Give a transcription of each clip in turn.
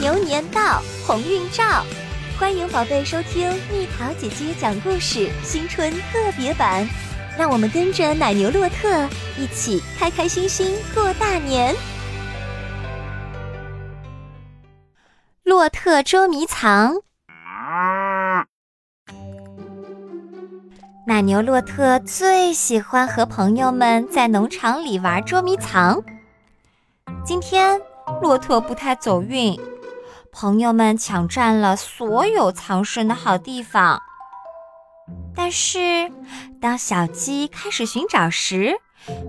牛年到，鸿运照。欢迎宝贝收听蜜桃姐姐讲故事新春特别版，让我们跟着奶牛洛特一起开开心心过大年。洛特捉迷藏，奶牛洛特最喜欢和朋友们在农场里玩捉迷藏。今天洛特不太走运。朋友们抢占了所有藏身的好地方，但是当小鸡开始寻找时，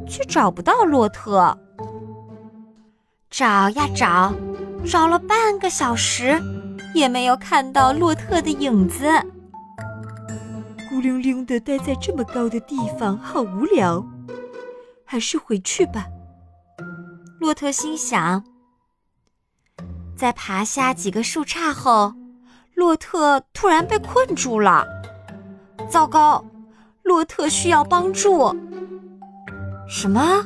却找不到洛特。找呀找，找了半个小时，也没有看到洛特的影子。孤零零的待在这么高的地方，好无聊，还是回去吧。洛特心想。在爬下几个树杈后，洛特突然被困住了。糟糕，洛特需要帮助。什么？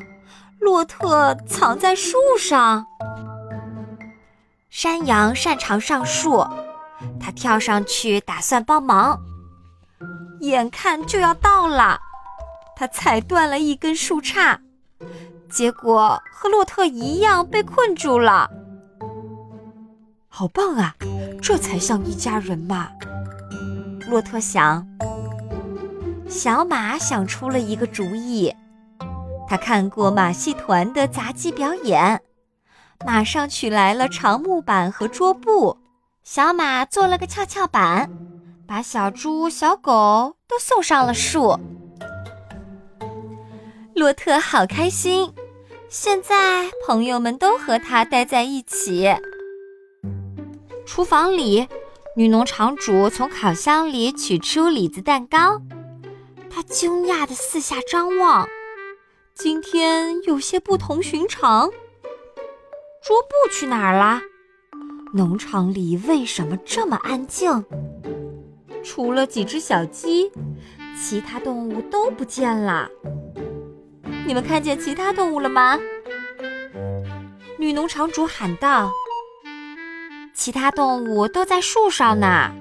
洛特藏在树上？山羊擅长上树，他跳上去打算帮忙。眼看就要到了，他踩断了一根树杈，结果和洛特一样被困住了。好棒啊！这才像一家人嘛。洛特想。小马想出了一个主意。他看过马戏团的杂技表演，马上取来了长木板和桌布。小马做了个跷跷板，把小猪、小狗都送上了树。洛特好开心，现在朋友们都和他待在一起。厨房里，女农场主从烤箱里取出李子蛋糕，她惊讶的四下张望，今天有些不同寻常。桌布去哪儿了？农场里为什么这么安静？除了几只小鸡，其他动物都不见了。你们看见其他动物了吗？女农场主喊道。其他动物都在树上呢。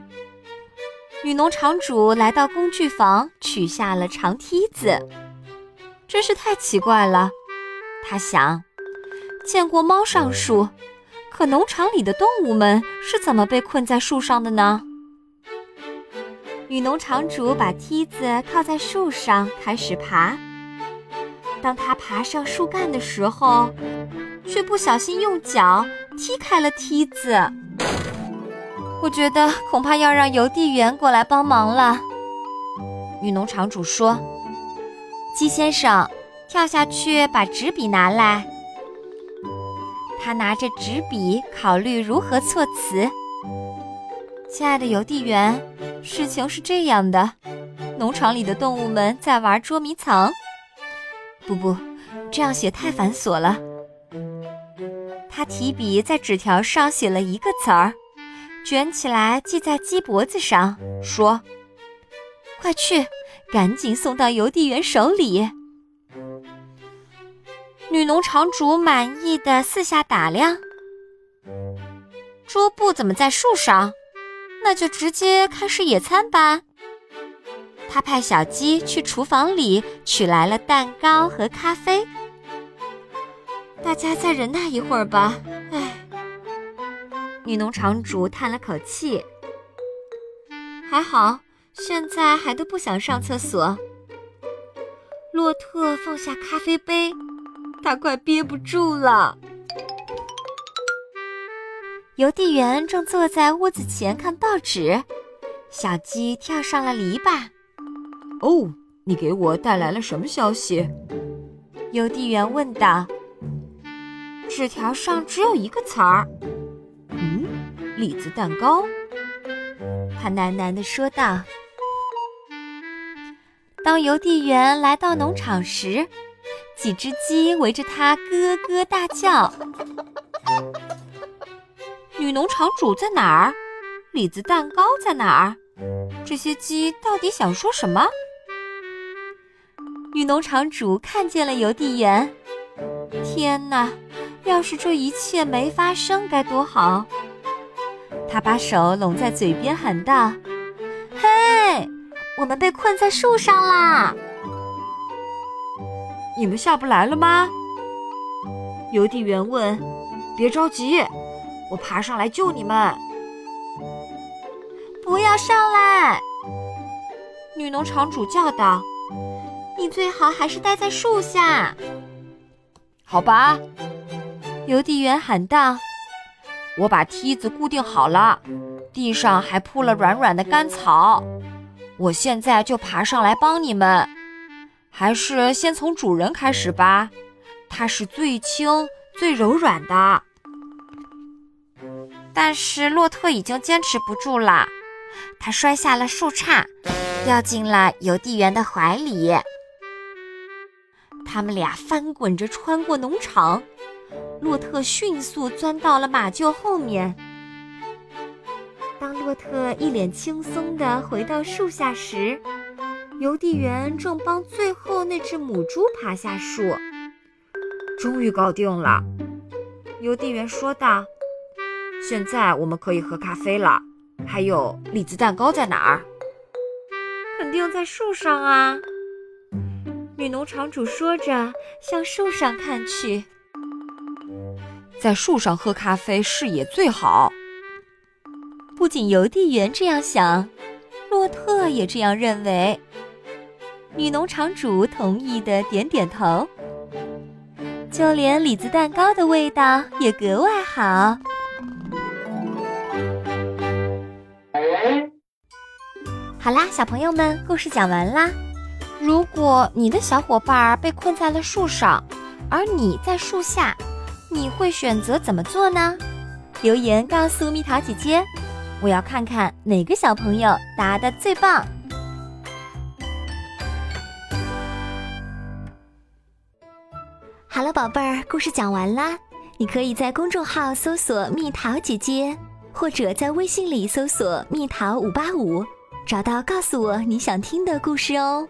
女农场主来到工具房，取下了长梯子。真是太奇怪了，她想。见过猫上树，可农场里的动物们是怎么被困在树上的呢？女农场主把梯子靠在树上，开始爬。当她爬上树干的时候，却不小心用脚踢开了梯子。我觉得恐怕要让邮递员过来帮忙了。女农场主说：“鸡先生，跳下去把纸笔拿来。”他拿着纸笔，考虑如何措辞。亲爱的邮递员，事情是这样的：农场里的动物们在玩捉迷藏。不不，这样写太繁琐了。他提笔在纸条上写了一个词儿。卷起来系在鸡脖子上，说：“快去，赶紧送到邮递员手里。”女农场主满意的四下打量，桌布怎么在树上？那就直接开始野餐吧。他派小鸡去厨房里取来了蛋糕和咖啡。大家再忍耐一会儿吧。唉。女农场主叹了口气：“还好，现在还都不想上厕所。”洛特放下咖啡杯，他快憋不住了。邮递员正坐在屋子前看报纸，小鸡跳上了篱笆。“哦，你给我带来了什么消息？”邮递员问道。纸条上只有一个词儿。嗯李子蛋糕，他喃喃地说道。当邮递员来到农场时，几只鸡围着他咯咯大叫。女农场主在哪儿？李子蛋糕在哪儿？这些鸡到底想说什么？女农场主看见了邮递员。天哪！要是这一切没发生，该多好！他把手拢在嘴边喊道：“嘿，我们被困在树上啦！你们下不来了吗？”邮递员问。“别着急，我爬上来救你们。”不要上来！女农场主叫道：“你最好还是待在树下。”好吧，邮递员喊道：“我把梯子固定好了，地上还铺了软软的干草。我现在就爬上来帮你们。还是先从主人开始吧，他是最轻、最柔软的。”但是洛特已经坚持不住了。他摔下了树杈，掉进了邮递员的怀里。他们俩翻滚着穿过农场，洛特迅速钻到了马厩后面。当洛特一脸轻松地回到树下时，邮递员正帮最后那只母猪爬下树。终于搞定了，邮递员说道：“现在我们可以喝咖啡了。”还有栗子蛋糕在哪儿？肯定在树上啊！女农场主说着，向树上看去。在树上喝咖啡视野最好。不仅邮递员这样想，洛特也这样认为。女农场主同意的点点头。就连李子蛋糕的味道也格外好。好啦，小朋友们，故事讲完啦。如果你的小伙伴被困在了树上，而你在树下，你会选择怎么做呢？留言告诉蜜桃姐姐，我要看看哪个小朋友答的最棒。好了，宝贝儿，故事讲完啦。你可以在公众号搜索“蜜桃姐姐”，或者在微信里搜索“蜜桃五八五”。找到，告诉我你想听的故事哦。